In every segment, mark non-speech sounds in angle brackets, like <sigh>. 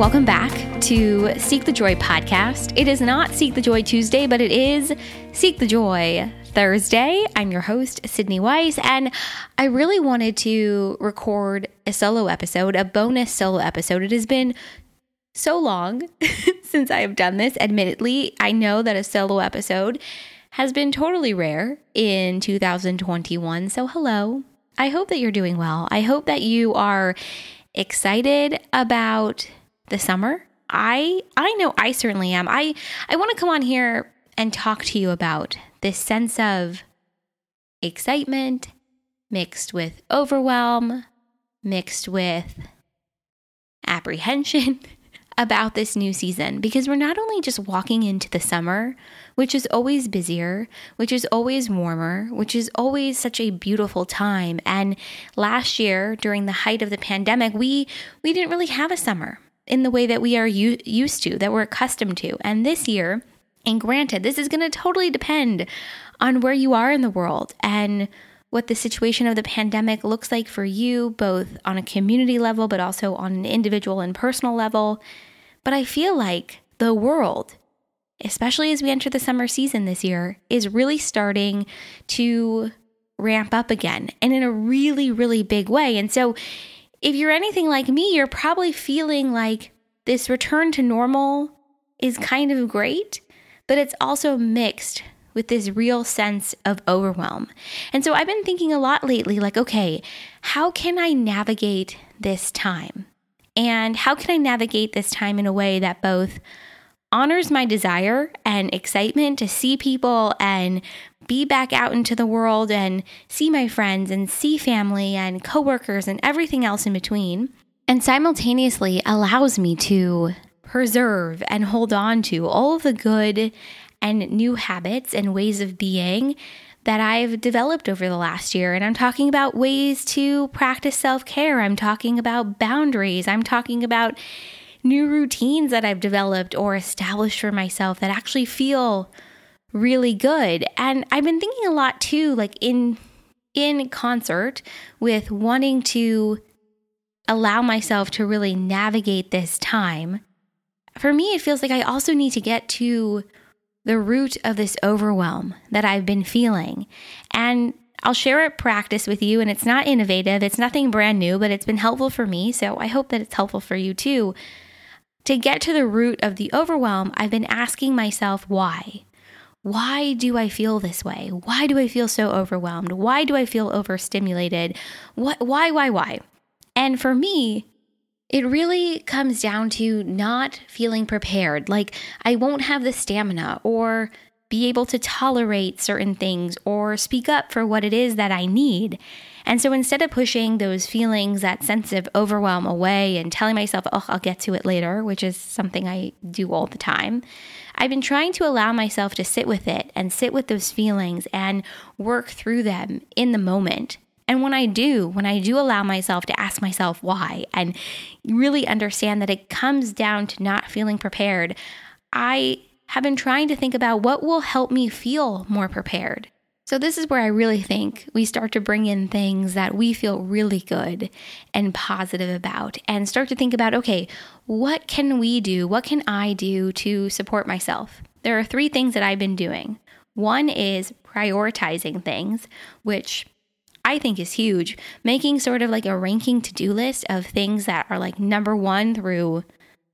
Welcome back to Seek the Joy podcast. It is not Seek the Joy Tuesday, but it is Seek the Joy Thursday. I'm your host, Sydney Weiss, and I really wanted to record a solo episode, a bonus solo episode. It has been so long <laughs> since I have done this. Admittedly, I know that a solo episode has been totally rare in 2021. So, hello. I hope that you're doing well. I hope that you are excited about the summer. I I know I certainly am. I I want to come on here and talk to you about this sense of excitement mixed with overwhelm, mixed with apprehension <laughs> about this new season because we're not only just walking into the summer, which is always busier, which is always warmer, which is always such a beautiful time. And last year, during the height of the pandemic, we we didn't really have a summer in the way that we are u- used to, that we're accustomed to. And this year, and granted, this is going to totally depend on where you are in the world and what the situation of the pandemic looks like for you, both on a community level, but also on an individual and personal level. But I feel like the world, especially as we enter the summer season this year, is really starting to ramp up again and in a really, really big way. And so, if you're anything like me, you're probably feeling like this return to normal is kind of great, but it's also mixed with this real sense of overwhelm. And so I've been thinking a lot lately like, okay, how can I navigate this time? And how can I navigate this time in a way that both honors my desire and excitement to see people and be back out into the world and see my friends and see family and coworkers and everything else in between, and simultaneously allows me to preserve and hold on to all of the good and new habits and ways of being that I've developed over the last year. And I'm talking about ways to practice self care. I'm talking about boundaries. I'm talking about new routines that I've developed or established for myself that actually feel really good. And I've been thinking a lot too, like in in concert with wanting to allow myself to really navigate this time. For me, it feels like I also need to get to the root of this overwhelm that I've been feeling. And I'll share a practice with you, and it's not innovative, it's nothing brand new, but it's been helpful for me. So I hope that it's helpful for you too. To get to the root of the overwhelm, I've been asking myself why. Why do I feel this way? Why do I feel so overwhelmed? Why do I feel overstimulated? What why why why? And for me, it really comes down to not feeling prepared. Like I won't have the stamina or be able to tolerate certain things or speak up for what it is that I need. And so instead of pushing those feelings, that sense of overwhelm away and telling myself, oh, I'll get to it later, which is something I do all the time, I've been trying to allow myself to sit with it and sit with those feelings and work through them in the moment. And when I do, when I do allow myself to ask myself why and really understand that it comes down to not feeling prepared, I have been trying to think about what will help me feel more prepared. So, this is where I really think we start to bring in things that we feel really good and positive about and start to think about okay, what can we do? What can I do to support myself? There are three things that I've been doing. One is prioritizing things, which I think is huge. Making sort of like a ranking to do list of things that are like number one through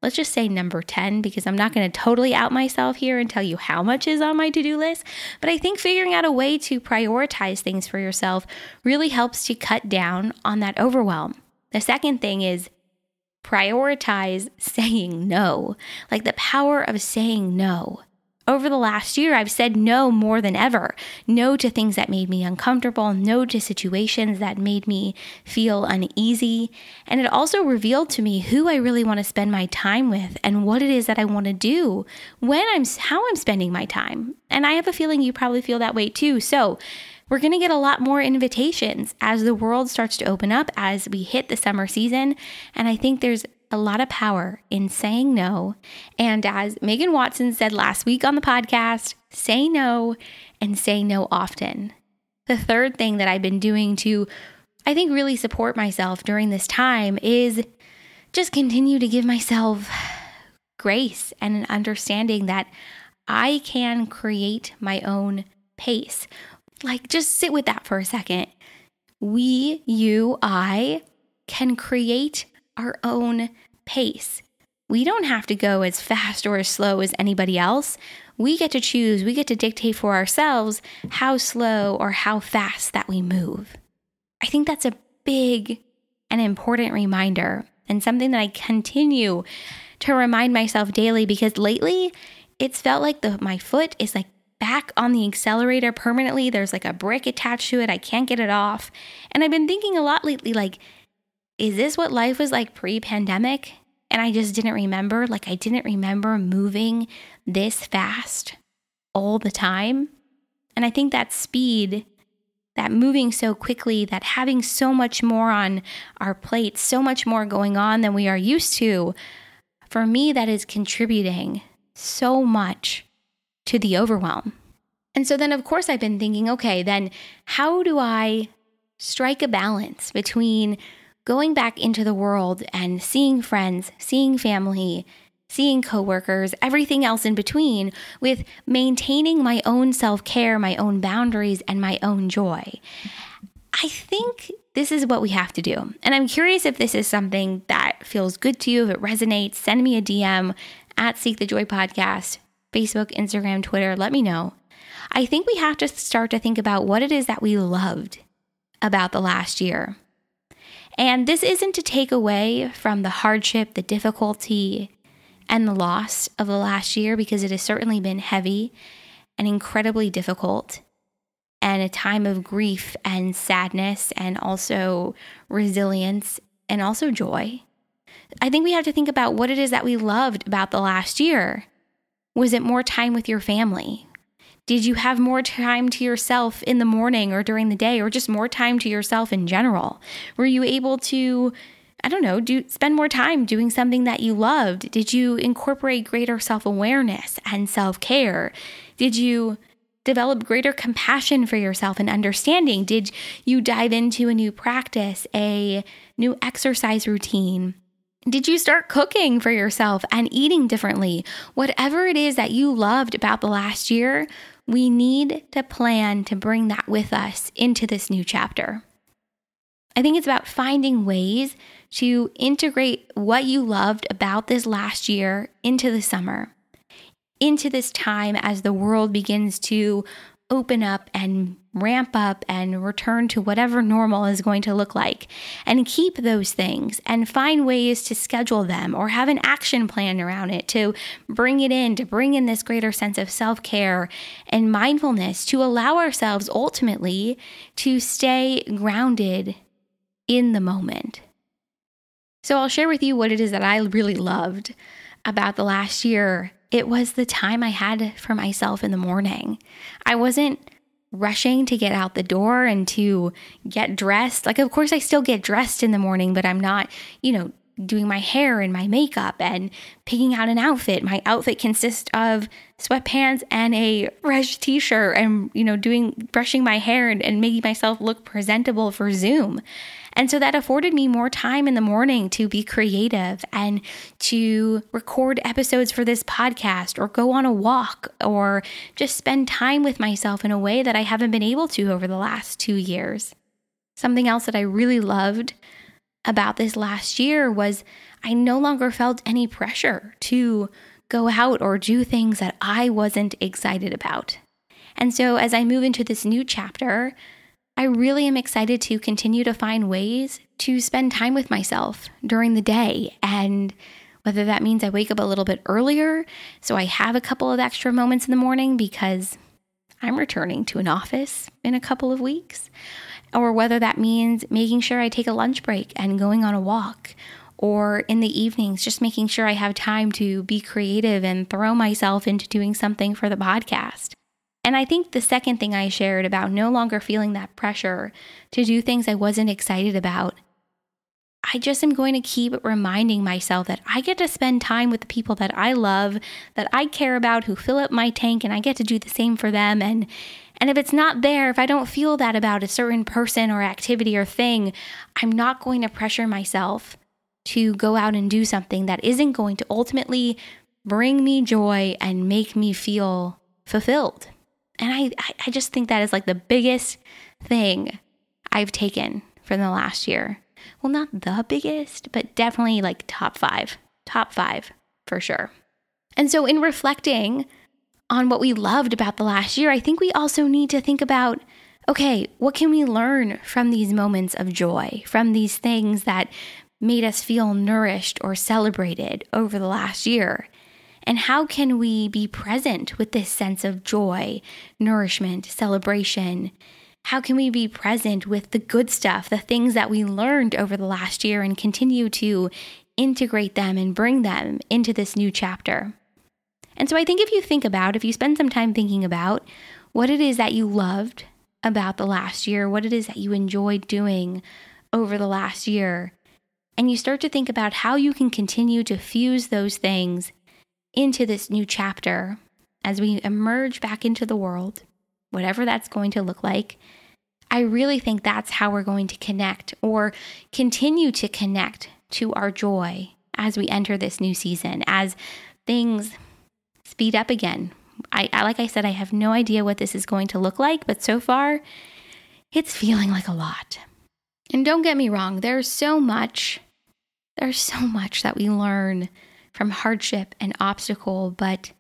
let's just say number 10 because I'm not going to totally out myself here and tell you how much is on my to do list. But I think figuring out a way to prioritize things for yourself really helps to cut down on that overwhelm. The second thing is prioritize saying no, like the power of saying no. Over the last year, I've said no more than ever. No to things that made me uncomfortable, no to situations that made me feel uneasy. And it also revealed to me who I really want to spend my time with and what it is that I want to do when I'm how I'm spending my time. And I have a feeling you probably feel that way too. So, we're going to get a lot more invitations as the world starts to open up as we hit the summer season. And I think there's a lot of power in saying no. And as Megan Watson said last week on the podcast, say no and say no often. The third thing that I've been doing to, I think, really support myself during this time is just continue to give myself grace and an understanding that I can create my own pace. Like, just sit with that for a second. We, you, I can create our own pace. We don't have to go as fast or as slow as anybody else. We get to choose, we get to dictate for ourselves how slow or how fast that we move. I think that's a big and important reminder and something that I continue to remind myself daily because lately it's felt like the my foot is like back on the accelerator permanently. There's like a brick attached to it. I can't get it off. And I've been thinking a lot lately like is this what life was like pre-pandemic? And I just didn't remember. Like I didn't remember moving this fast all the time. And I think that speed that moving so quickly, that having so much more on our plates, so much more going on than we are used to, for me, that is contributing so much to the overwhelm. And so then, of course, I've been thinking, okay, then how do I strike a balance between going back into the world and seeing friends, seeing family, seeing coworkers, everything else in between, with maintaining my own self care, my own boundaries, and my own joy? I think this is what we have to do. And I'm curious if this is something that feels good to you, if it resonates. Send me a DM at Seek the Joy Podcast, Facebook, Instagram, Twitter. Let me know. I think we have to start to think about what it is that we loved about the last year. And this isn't to take away from the hardship, the difficulty, and the loss of the last year because it has certainly been heavy and incredibly difficult and a time of grief and sadness and also resilience and also joy. I think we have to think about what it is that we loved about the last year. Was it more time with your family? Did you have more time to yourself in the morning or during the day or just more time to yourself in general? Were you able to I don't know, do spend more time doing something that you loved? Did you incorporate greater self-awareness and self-care? Did you develop greater compassion for yourself and understanding? Did you dive into a new practice, a new exercise routine? Did you start cooking for yourself and eating differently? Whatever it is that you loved about the last year, we need to plan to bring that with us into this new chapter. I think it's about finding ways to integrate what you loved about this last year into the summer into this time as the world begins to open up and ramp up and return to whatever normal is going to look like and keep those things and find ways to schedule them or have an action plan around it to bring it in, to bring in this greater sense of self care and mindfulness to allow ourselves ultimately to stay grounded in the moment. So I'll share with you what it is that I really loved about the last year it was the time I had for myself in the morning. I wasn't rushing to get out the door and to get dressed. Like, of course, I still get dressed in the morning, but I'm not, you know, doing my hair and my makeup and picking out an outfit. My outfit consists of sweatpants and a Reg t-shirt and you know doing brushing my hair and, and making myself look presentable for Zoom. And so that afforded me more time in the morning to be creative and to record episodes for this podcast or go on a walk or just spend time with myself in a way that I haven't been able to over the last two years. Something else that I really loved about this last year was I no longer felt any pressure to go out or do things that I wasn't excited about. And so as I move into this new chapter, I really am excited to continue to find ways to spend time with myself during the day. And whether that means I wake up a little bit earlier so I have a couple of extra moments in the morning because I'm returning to an office in a couple of weeks, or whether that means making sure I take a lunch break and going on a walk, or in the evenings, just making sure I have time to be creative and throw myself into doing something for the podcast. And I think the second thing I shared about no longer feeling that pressure to do things I wasn't excited about, I just am going to keep reminding myself that I get to spend time with the people that I love, that I care about, who fill up my tank, and I get to do the same for them. And and if it's not there, if I don't feel that about a certain person or activity or thing, I'm not going to pressure myself to go out and do something that isn't going to ultimately bring me joy and make me feel fulfilled. And I, I just think that is like the biggest thing I've taken from the last year. Well, not the biggest, but definitely like top five, top five for sure. And so, in reflecting on what we loved about the last year, I think we also need to think about okay, what can we learn from these moments of joy, from these things that made us feel nourished or celebrated over the last year? And how can we be present with this sense of joy, nourishment, celebration? How can we be present with the good stuff, the things that we learned over the last year, and continue to integrate them and bring them into this new chapter? And so I think if you think about, if you spend some time thinking about what it is that you loved about the last year, what it is that you enjoyed doing over the last year, and you start to think about how you can continue to fuse those things into this new chapter as we emerge back into the world, whatever that's going to look like, I really think that's how we're going to connect or continue to connect to our joy as we enter this new season, as things speed up again. I, I like I said, I have no idea what this is going to look like, but so far, it's feeling like a lot. And don't get me wrong, there's so much, there's so much that we learn from hardship and obstacle, but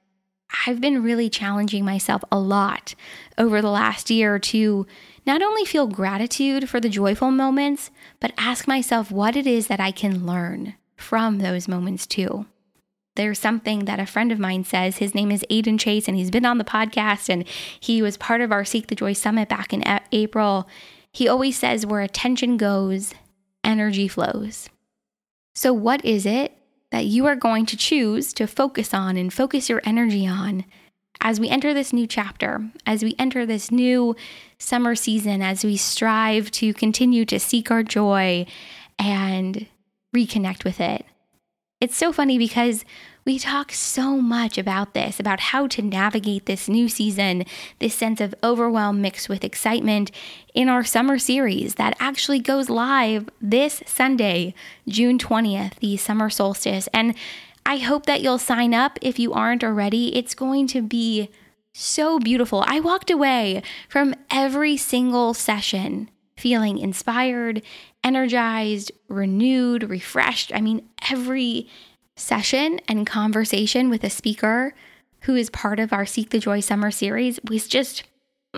I've been really challenging myself a lot over the last year to not only feel gratitude for the joyful moments, but ask myself what it is that I can learn from those moments too. There's something that a friend of mine says. His name is Aiden Chase, and he's been on the podcast, and he was part of our Seek the Joy Summit back in April. He always says, Where attention goes, energy flows. So, what is it that you are going to choose to focus on and focus your energy on as we enter this new chapter, as we enter this new summer season, as we strive to continue to seek our joy and reconnect with it. It's so funny because we talk so much about this, about how to navigate this new season, this sense of overwhelm mixed with excitement in our summer series that actually goes live this Sunday, June 20th, the summer solstice. And I hope that you'll sign up if you aren't already. It's going to be so beautiful. I walked away from every single session feeling inspired, energized, renewed, refreshed. I mean, every session and conversation with a speaker who is part of our Seek the Joy Summer series was just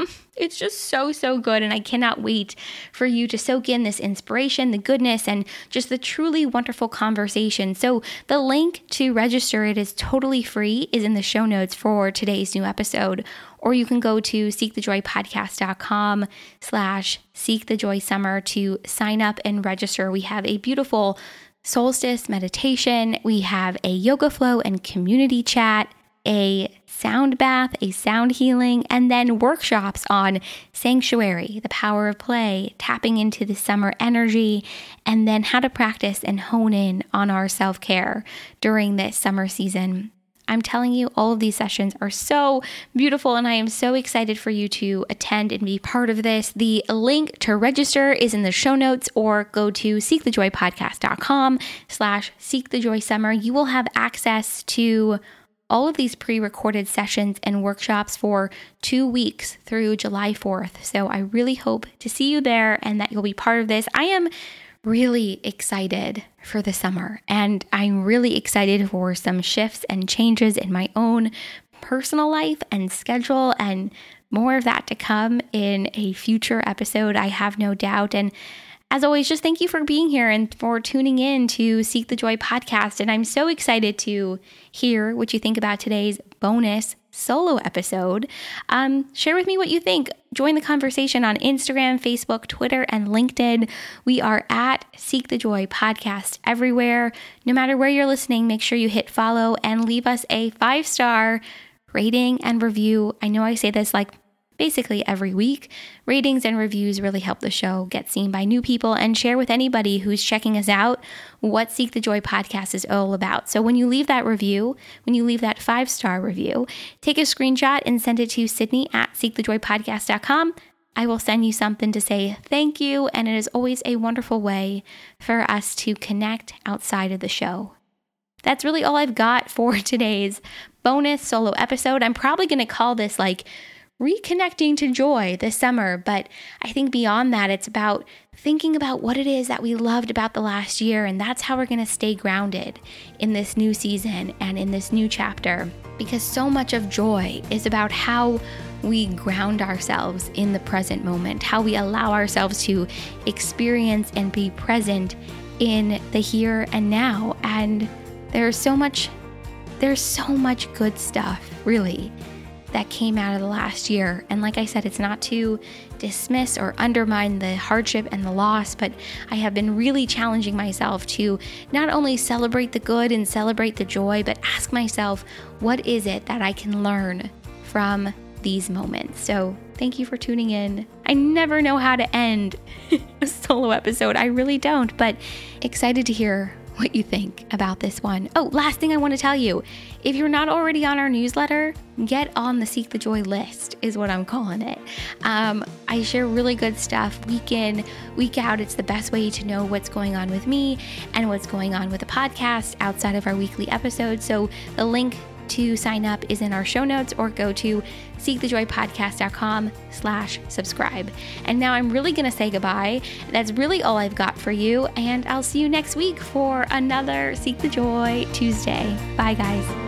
<laughs> it's just so, so good. And I cannot wait for you to soak in this inspiration, the goodness, and just the truly wonderful conversation. So, the link to register it is totally free, is in the show notes for today's new episode. Or you can go to seekthejoypodcast.com slash seek the joy summer to sign up and register. We have a beautiful solstice meditation. We have a yoga flow and community chat, a sound bath, a sound healing, and then workshops on sanctuary, the power of play, tapping into the summer energy, and then how to practice and hone in on our self care during this summer season. I'm telling you, all of these sessions are so beautiful, and I am so excited for you to attend and be part of this. The link to register is in the show notes, or go to seekthejoypodcast.com slash seekthejoysummer. You will have access to all of these pre recorded sessions and workshops for two weeks through July 4th. So I really hope to see you there and that you'll be part of this. I am really excited for the summer. And I'm really excited for some shifts and changes in my own personal life and schedule, and more of that to come in a future episode, I have no doubt. And as always, just thank you for being here and for tuning in to Seek the Joy podcast. And I'm so excited to hear what you think about today's bonus solo episode. Um, share with me what you think. Join the conversation on Instagram, Facebook, Twitter, and LinkedIn. We are at Seek the Joy podcast everywhere. No matter where you're listening, make sure you hit follow and leave us a five star rating and review. I know I say this like basically every week. Ratings and reviews really help the show get seen by new people and share with anybody who's checking us out what Seek the Joy podcast is all about. So when you leave that review, when you leave that five star review, take a screenshot and send it to Sydney at seekthejoypodcast.com. I will send you something to say thank you, and it is always a wonderful way for us to connect outside of the show. That's really all I've got for <laughs> today's bonus solo episode. I'm probably going to call this like reconnecting to joy this summer, but I think beyond that, it's about thinking about what it is that we loved about the last year, and that's how we're going to stay grounded in this new season and in this new chapter. Because so much of joy is about how we ground ourselves in the present moment, how we allow ourselves to experience and be present in the here and now. And there's so much, there's so much good stuff, really, that came out of the last year. And like I said, it's not to dismiss or undermine the hardship and the loss, but I have been really challenging myself to not only celebrate the good and celebrate the joy, but ask myself, what is it that I can learn from these moments. So, thank you for tuning in. I never know how to end <laughs> a solo episode. I really don't, but excited to hear what you think about this one. Oh, last thing I want to tell you if you're not already on our newsletter, get on the Seek the Joy list, is what I'm calling it. Um, I share really good stuff week in, week out. It's the best way to know what's going on with me and what's going on with the podcast outside of our weekly episodes. So the link to sign up is in our show notes or go to seekthejoypodcast.com slash subscribe. And now I'm really going to say goodbye. That's really all I've got for you. And I'll see you next week for another Seek the Joy Tuesday. Bye, guys.